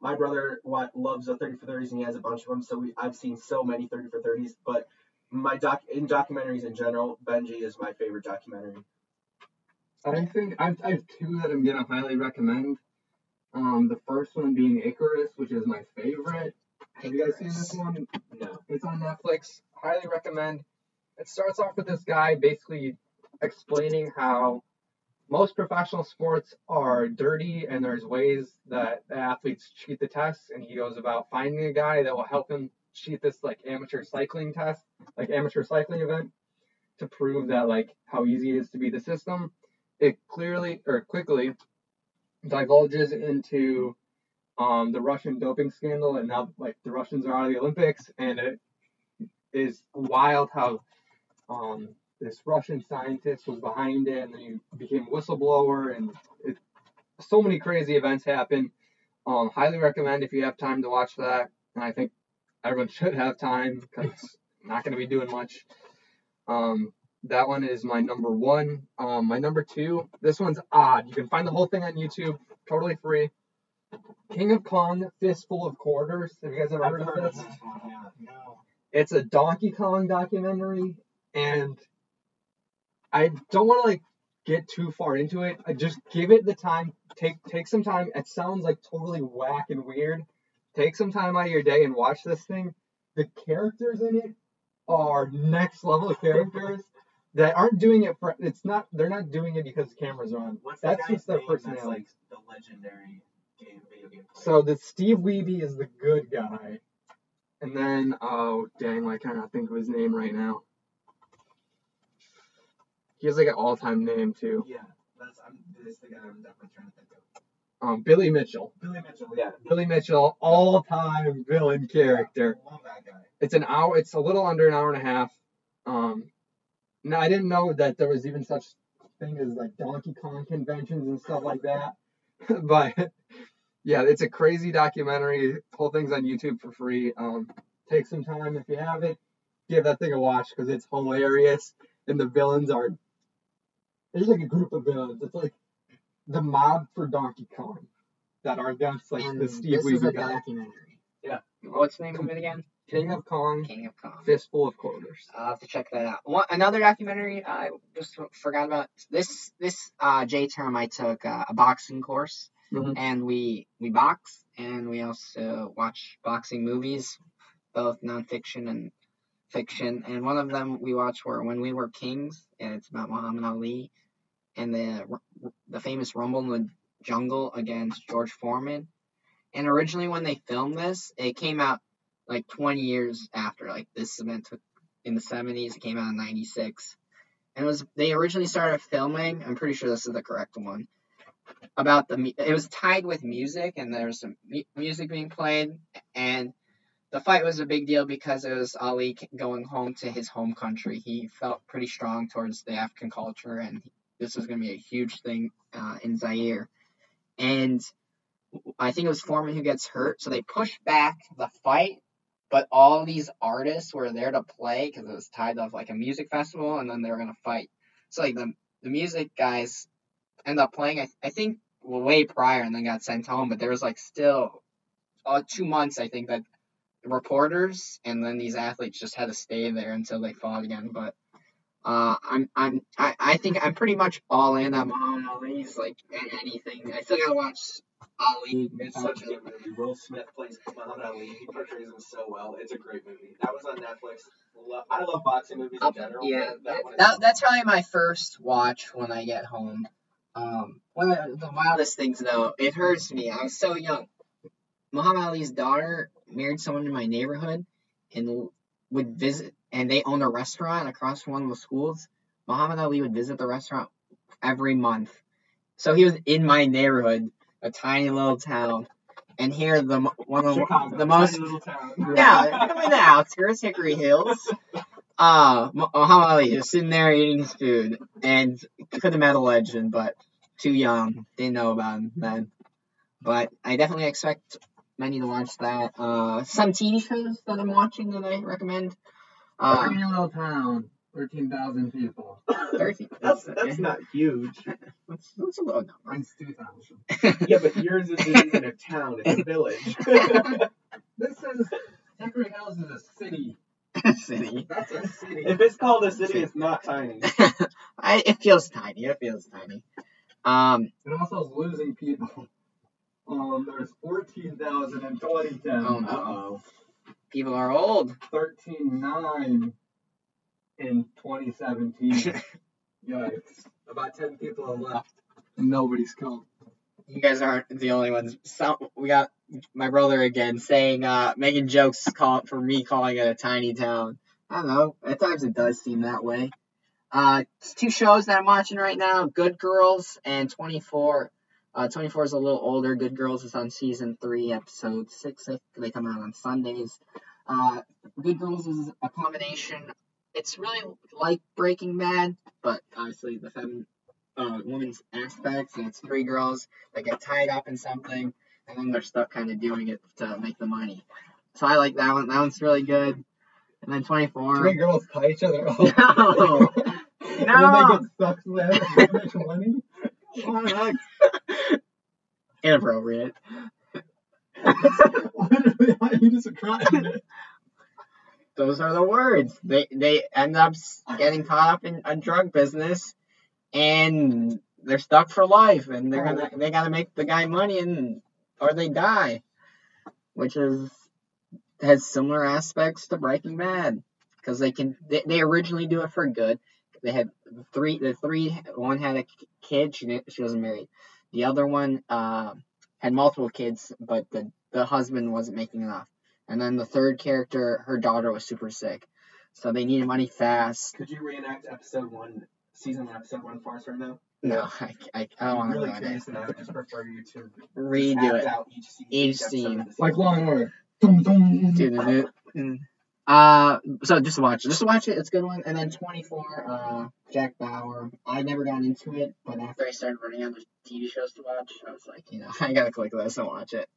my brother what loves the 30 for 30s and he has a bunch of them, so we, I've seen so many 30 for 30s. But my doc in documentaries in general, Benji is my favorite documentary. I think I've, I have two that I'm gonna highly recommend. Um, the first one being Icarus, which is my favorite. Have you guys seen this one? No. It's on Netflix. Highly recommend. It starts off with this guy basically explaining how most professional sports are dirty and there's ways that the athletes cheat the tests and he goes about finding a guy that will help him cheat this like amateur cycling test, like amateur cycling event to prove that like how easy it is to beat the system. It clearly or quickly divulges into um, the Russian doping scandal, and now like the Russians are out of the Olympics, and it is wild how um, this Russian scientist was behind it, and then he became a whistleblower, and it, so many crazy events happen. Um, highly recommend if you have time to watch that, and I think everyone should have time because not going to be doing much. Um, that one is my number one. Um, my number two, this one's odd. You can find the whole thing on YouTube, totally free. King of Kong, Fistful of Quarters. Have you guys ever heard of this? No. It's a Donkey Kong documentary, and I don't want to like get too far into it. I just give it the time. Take take some time. It sounds like totally whack and weird, take some time out of your day and watch this thing. The characters in it are next level characters that aren't doing it for. It's not. They're not doing it because the cameras are on. What's That's that just their name that's personality. like the legendary game video game player? So the Steve Wiebe is the good guy, and then oh dang, I cannot think of his name right now. He has like an all-time name too. yeah, that's I'm this is the guy I'm definitely trying to think of. Um, Billy Mitchell. Billy Mitchell. Yeah. Billy Mitchell, all-time villain character. Love that guy. It's an hour. It's a little under an hour and a half. Um, now I didn't know that there was even such thing as like Donkey Kong conventions and stuff like that. but yeah, it's a crazy documentary. The whole thing's on YouTube for free. Um, take some time if you have it. Give that thing a watch because it's hilarious. And the villains are. There's like a group of villains. It's like the mob for Donkey Kong that are against like and the Steve this is a guy. documentary. Yeah. What's the name of it again? King of Kong, King of Kong. Fistful of Quarters. I'll have to check that out. One, another documentary I just forgot about. This this uh, J term I took uh, a boxing course, Mhm. and we we box and we also watch boxing movies, both nonfiction and fiction. And one of them we watched were When We Were Kings, and it's about Muhammad Ali and the the famous Rumble in the Jungle against George Foreman. And originally, when they filmed this, it came out like 20 years after. Like this event took in the 70s. It came out in 96. And it was they originally started filming. I'm pretty sure this is the correct one. About the it was tied with music, and there was some music being played, and the fight was a big deal because it was Ali going home to his home country. He felt pretty strong towards the African culture, and this was going to be a huge thing uh, in Zaire. And I think it was Foreman who gets hurt, so they pushed back the fight but all these artists were there to play because it was tied to like a music festival and then they were gonna fight so like the the music guys end up playing i, I think way prior and then got sent home but there was like still uh, two months i think that reporters and then these athletes just had to stay there until they fought again but uh, I'm I'm I, I think I'm pretty much all in on Muhammad Ali's like anything. I still gotta watch Ali. It's such a good movie. Will Smith plays Muhammad Ali. He portrays him so well. It's a great movie. That was on Netflix. I love boxing movies in general. Yeah, that, that, that's probably my first watch when I get home. Um, one of the wildest things though, it hurts me. I was so young. Muhammad Ali's daughter married someone in my neighborhood and would visit, and they owned a restaurant across from one of the schools. Muhammad Ali would visit the restaurant every month. So he was in my neighborhood, a tiny little town, and here the one of the, Chicago, the most tiny little town. yeah, I'm in the outskirts, Hickory Hills. Uh, Mu- Muhammad Ali was sitting there eating his food and could have met a legend, but too young. Didn't know about him then. But I definitely expect many to watch that. Uh, some TV shows that I'm watching that I recommend. Uh, Tiny little town, thirteen thousand people. 13, That's that's not huge. That's, that's a low number. Mine's two thousand. Yeah, but yours isn't even a town. It's a village. This is Hickory Hills is a city. City. That's a city. if it's called a city, it's not tiny. I, it feels tiny. It feels tiny. Um, It also is losing people. Um, there's fourteen thousand in 2010. oh no. People are old. Thirteen nine in 2017. Yikes! About ten people have left. And nobody's come. You guys aren't the only ones. We got my brother again saying, uh, making jokes call for me calling it a tiny town. I don't know. At times it does seem that way. Uh, two shows that I'm watching right now: Good Girls and 24. Uh, 24 is a little older. Good Girls is on season three, episode six. They come out on Sundays. Uh, Good Girls is a combination. It's really like Breaking Bad, but obviously the fem, uh, woman's aspects, and it's three girls that get tied up in something, and then they're stuck kind of doing it to make the money. So I like that one. That one's really good. And then 24. Three girls tie each other up. No. And No. then they get stuck so they have to money. Oh, Inappropriate. Literally, you described it. Those are the words. They they end up getting caught up in a drug business, and they're stuck for life, and they're gonna they gotta make the guy money, and or they die. which is has similar aspects to Breaking Bad because they can they, they originally do it for good. They had three the three one had a kid she didn't, she wasn't married. The other one uh, had multiple kids, but the the husband wasn't making enough. And then the third character, her daughter was super sick, so they needed money fast. Could you reenact episode one, season one, episode one for us right now? No, I, I, I don't want to really ruin it. curious, and I would just prefer you to Redo act it. out each scene. Each episode scene. of the Like. Law and Order. Dum, dum. Dude, mm. Uh, so just watch it. Just watch it. It's a good one. And then 24, uh, Jack Bauer. I never got into it, but after I started running out of TV shows to watch, I was like, you know, I gotta click this and watch it.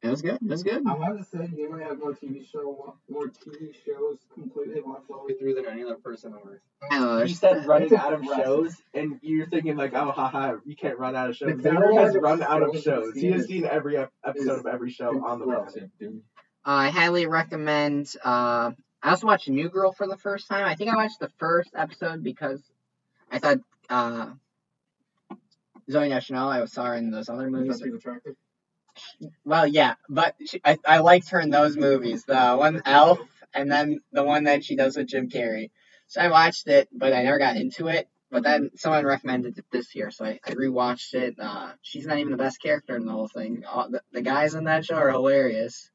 It was good. It was good. I'm about to say you might have more TV show, more TV shows completely watched all the way through than any other person on earth. I don't. You said running out of shows, and you're thinking like, oh, haha, you can't run out of shows. The Xavier has run out of shows shows. He has seen every episode of every show on the planet. Impressive. I highly recommend. Uh, I also watched New Girl for the first time. I think I watched the first episode because I thought uh, Zooey Deschanel. I saw her in those other movies. Attractive? Well, yeah, but she, I, I liked her in those movies. The one Elf, and then the one that she does with Jim Carrey. So I watched it, but I never got into it. But then someone recommended it this year, so I, I rewatched it. Uh, she's not even the best character in the whole thing. All, the, the guys in that show are hilarious.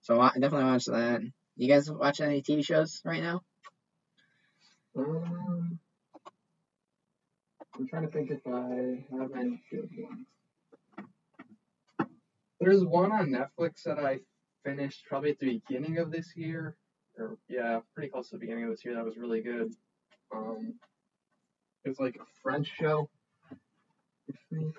So I definitely watched that. You guys watch any TV shows right now? Um, I'm trying to think if I have any good ones. There's one on Netflix that I finished probably at the beginning of this year, or yeah, pretty close to the beginning of this year. That was really good. Um, it was like a French show. You,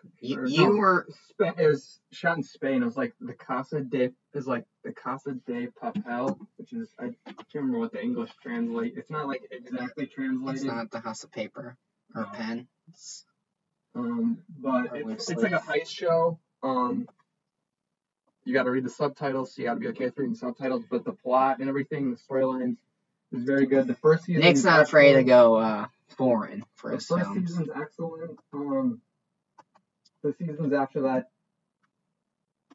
you no, were Spa- it was shot in Spain. It was like the Casa de is like the Casa de Papel, which is I can't remember what the English translate. It's not like exactly translated. it's not the House of Paper or No. Pen. Um, but it's, it's like a heist show. Um, you got to read the subtitles. So you got to be okay with reading subtitles. But the plot and everything, the storylines, is very good. The first season. Nick's not afraid to go uh, foreign for The his first films. season's excellent. Um, the seasons after that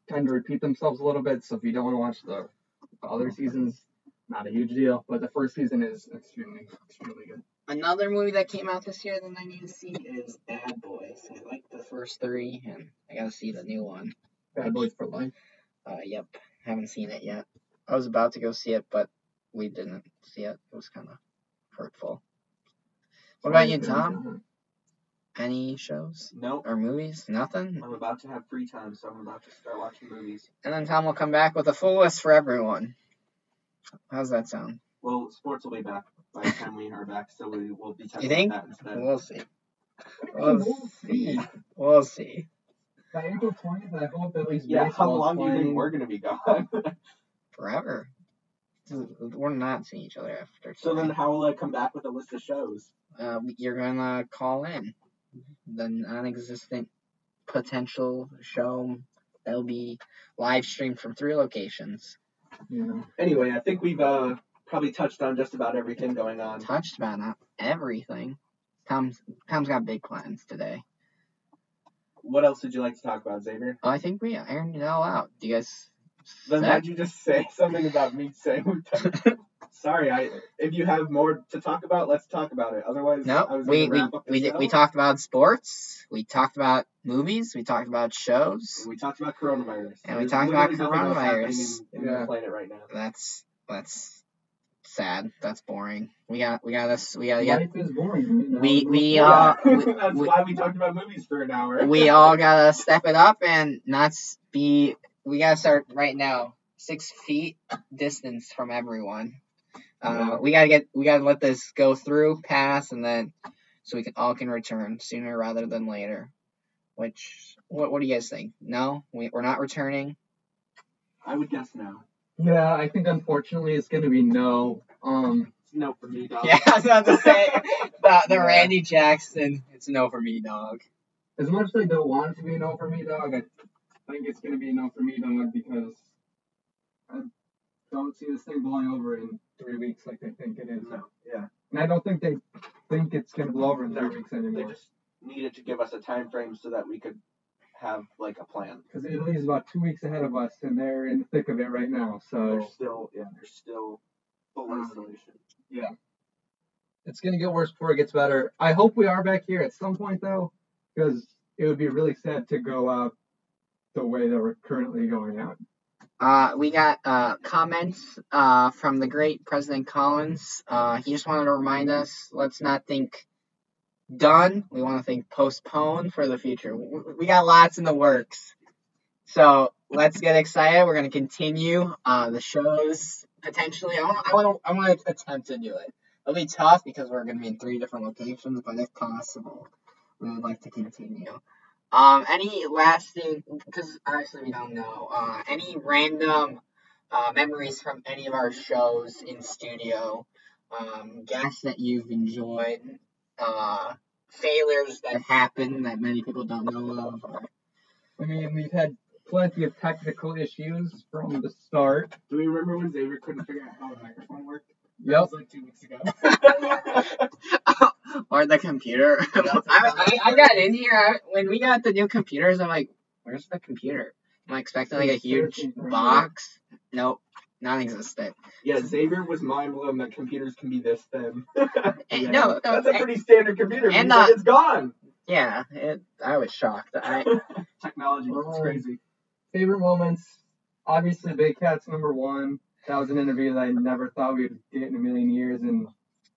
tend to repeat themselves a little bit. So if you don't want to watch the, the other seasons, not a huge deal. But the first season is extremely, extremely good. Another movie that came out this year that I need to see is Bad Boys. I like the first three, and I gotta see the new one. Bad Boys for Life. Uh, yep, haven't seen it yet. I was about to go see it, but we didn't see it. It was kind of hurtful. What about you, Tom? Any shows Nope. or movies? Nothing. I'm about to have free time, so I'm about to start watching movies. And then Tom will come back with a full list for everyone. How's that sound? Well, sports will be back by the time we are back, so we will be talking You think? about that instead. We'll see. We'll see. We'll see. By April 20th, I hope at least yeah, how baseball's long do you think we're gonna be gone? Forever. We're not seeing each other after. so then, how will I come back with a list of shows? uh, you're gonna call in the non-existent potential show that'll be live streamed from three locations. Yeah. Anyway, I think we've uh, probably touched on just about everything going on. Touched about not everything. Tom's Tom's got big plans today. What else would you like to talk about, Xavier? Oh, I think we ironed it all out. Do you guys? Then set? why'd you just say something about me saying? Sorry, I. If you have more to talk about, let's talk about it. Otherwise, No, was we gonna we up we, did, we talked about sports. We talked about movies. We talked about shows. We talked about coronavirus. And we talked about literally nothing else happening coronavirus. in, in Yeah. the planet right now. That's that's sad. That's boring. We got we got this. We got get Life is boring. you know. We- we, Yeah. uh, Yeah, that's we- why we talked about movies for an hour. we all gotta step it up and not be. We gotta start right now. Six feet distance from everyone. Uh, Yeah. we gotta get. We gotta let this go through, pass, and then so we can all can return sooner rather than later. Which what what do you guys think? No, we we're not returning. I would guess no. Yeah, I think unfortunately it's gonna be no. Um, It's no for me, dog. Yeah, I was about to say the the Yeah. Randy Jackson. It's no for me, dog. as much as I don't want it to be no for me, dog, I think it's gonna be no for me, dog, because I don't see this thing blowing over in three weeks like they think it is. No, yeah. And I don't think they think it's gonna blow over in three No. weeks They just needed to give us a time frame so that we could have like a plan. Because Italy's about two weeks ahead of us, and they're in the thick of it right now. So They're So still yeah, they're still full Um, isolation. it's gonna get worse before it gets better. I hope we are back here at some point though, because it would be really sad to go out the way that we're currently going out. Uh, we got uh, comments uh, from the great President Collins. Uh, he just wanted to remind us let's not think done. We want to think postpone for the future. We got lots in the works. So let's get excited. We're going to continue uh, the shows potentially. I want, I want, I want to attempt to do it. It'll be tough because we're going to be in three different locations, but if possible, we would like to continue. Um, any lasting, because obviously we don't know, uh, any random uh, memories from any of our shows in studio, um, guests that you've enjoyed, uh, failures that happen that many people don't know of. I mean, we've had plenty of technical issues from the start. Do we remember when Xavier couldn't figure out how the microphone worked? That Yep. was like two weeks ago. or the computer. I, I, I got in here I, when we got the new computers. I'm like, where's the computer? Am I expecting like a huge box? Nope, non-existent. Yeah, Xavier was mind blown that computers can be this thin. And Yeah. no, no, that's a and- pretty standard computer. and because it's gone. yeah, it, I was shocked. I Technology, it's Um, crazy. Favorite moments, obviously Big Cat's number one. That was an interview that I never thought we'd get in a million years, and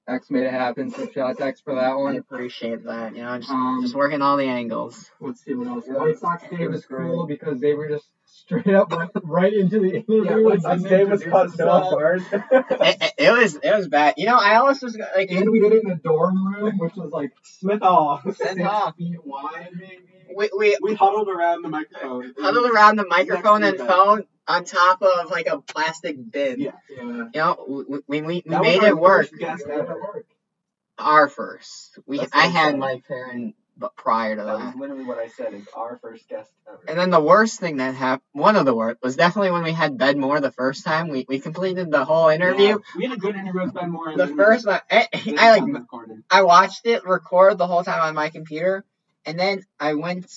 X made it happen. So shout out to X for that I one. appreciate that. You know, just Um, just working all the angles. let's see what else. Yeah, White Sox it Dave was was cool because they were just straight up went right into the interview. Yeah, and once didn't was introduce caught so off himself. It, it, it was it was bad. You know, I almost was like And we did it in a dorm room, which was like Smith Hall. Send six off. feet wide, maybe. we we We huddled around the microphone. huddled around the microphone and Next phone on top of like a plastic bin. Yeah. Yeah. You know, we we, we, we That made it work. first guest Made it ever. work. Our first. We That's I had I'm Mike Perrin but prior to That that. was literally what I said. Is our first guest ever. And then the worst thing that happened, one of the worst, was definitely when we had Ben Moore the first time. We we completed the whole interview. Yeah, we had a good interview with Ben Moore. The first one, eh, I, I like. I watched it record the whole time on my computer, and then I went,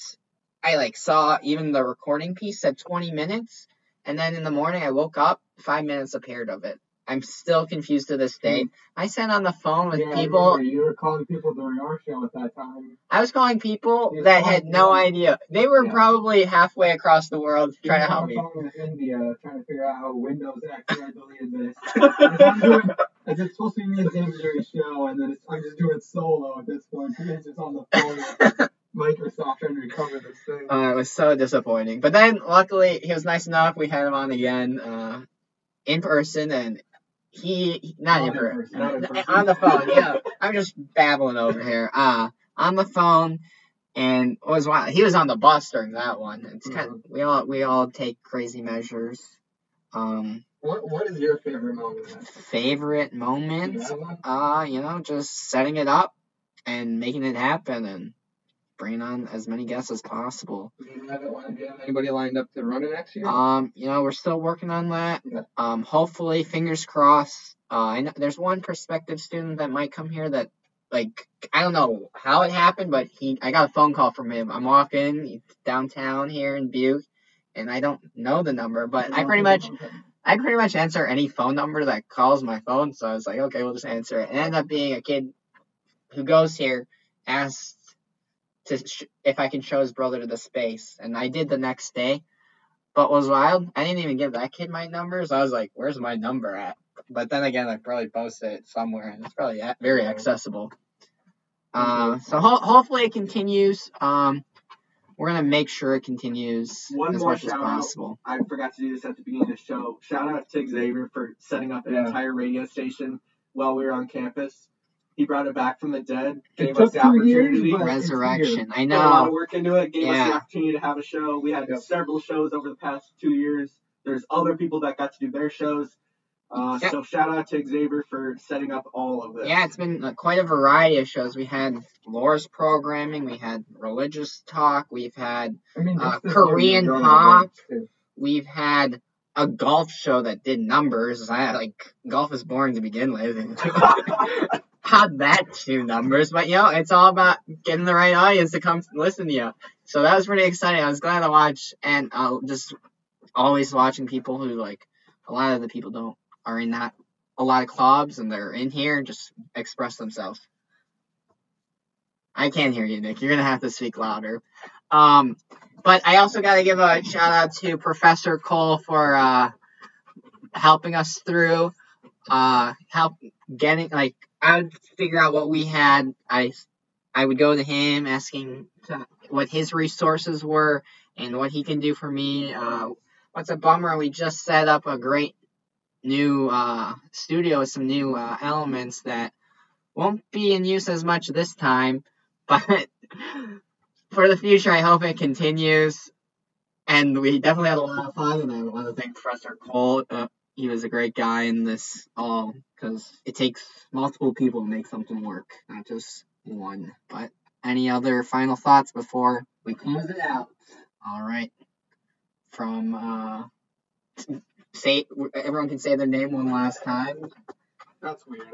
I like saw even the recording piece said 20 minutes, and then in the morning I woke up, five minutes appeared of it. I'm still confused to this day. I sat on the phone with Yeah, people. You were calling people during our show at that time. I was calling people that had no idea. They were Yeah. probably halfway across the world You trying to help me. with India trying to figure out how Windows I deleted this. I'm doing, it's supposed to be me and James during a show, and then it's, I'm just doing solo at this point. He's just on the phone with Microsoft trying to recover this thing. Uh, it was so disappointing. But then, luckily, he was nice enough. We had him on again, uh, in person, and he, not, Not in person. Not in person. on the phone. Yeah, I'm just babbling over here. Uh, on the phone, and was wild. He was on the bus during that one. It's kind. Mm-hmm. we all we all take crazy measures. Um, What What is your favorite moment? favorite moment. you? Uh, you know, just setting it up and making it happen and bringing on as many guests as possible. Do you have, it, do you have anybody lined up to run it next year? Um, you know, we're still working on that. Yeah. Um, hopefully, fingers crossed. Uh, I know there's one prospective student that might come here that, like, I don't know how it happened, but he, I got a phone call from him. I'm walking downtown here in Butte, and I don't know the number, but I pretty much, I pretty much answer any phone number that calls my phone. So I was like, okay, we'll just answer it. And it ended up being a kid who goes here, asked to sh- if I can show his brother to the space, and I did the next day. But was wild, I didn't even give that kid my number, so I was like, "Where's my number at?" But then again, I probably posted it somewhere, and it's probably a- very accessible. Uh, so ho- hopefully it continues. Um, we're gonna make sure it continues One as more much as shout out. possible. I forgot to do this at the beginning of the show. Shout out to Xavier for setting up an Yeah. entire radio station while we were on campus. He brought it back from the dead, It gave took us the two years, but- Resurrection. I Put a lot know. of work into it, gave us Yeah. the opportunity to have a show. We had Yep. several shows over the past two years. There's other people that got to do their shows. Uh, Yeah. So shout out to Xavier for setting up all of this. Yeah, it's been uh, quite a variety of shows. We had Laura's programming, we had religious talk, we've had I mean, uh, Korean year, pop. we've had a golf show that did numbers. I like golf is boring to begin with, had that two numbers. But you know, it's all about getting the right audience to come listen to you. So that was pretty exciting. I was glad to watch, and uh, just always watching people who like a lot of the people don't are in that a lot of clubs and they're in here and just express themselves. I can't hear you, Nick. You're gonna have to speak louder. Um, but I also got to give a shout out to Professor Cole for uh, helping us through, uh, help getting like I would figure out what we had. I I would go to him asking to, what his resources were and what he can do for me. Uh, what's a bummer? We just set up a great new uh, studio with some new uh, elements that won't be in use as much this time, but for the future, I hope it continues. And we definitely had a lot of fun, and I want to thank Professor Cole. Uh, he was a great guy in this all because it takes multiple people to make something work, not just one. But any other final thoughts before we close it out? All right. From uh, say everyone can say their name one last time. That's weird.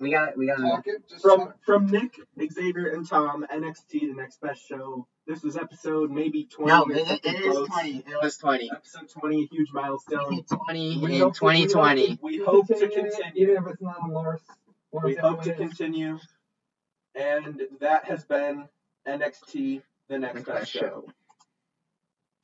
We got we got Talk it. From talk. from Nick, Xavier, and Tom, NXT, the next best show. This was episode maybe twenty. no. or It, it something is close. twenty. It was twenty. Episode twenty, a huge milestone. twenty We in hope we 2020. We hope to Continue even if it's not on Morris. We hope to continue. And that has been NXT, the next Next best best show. show.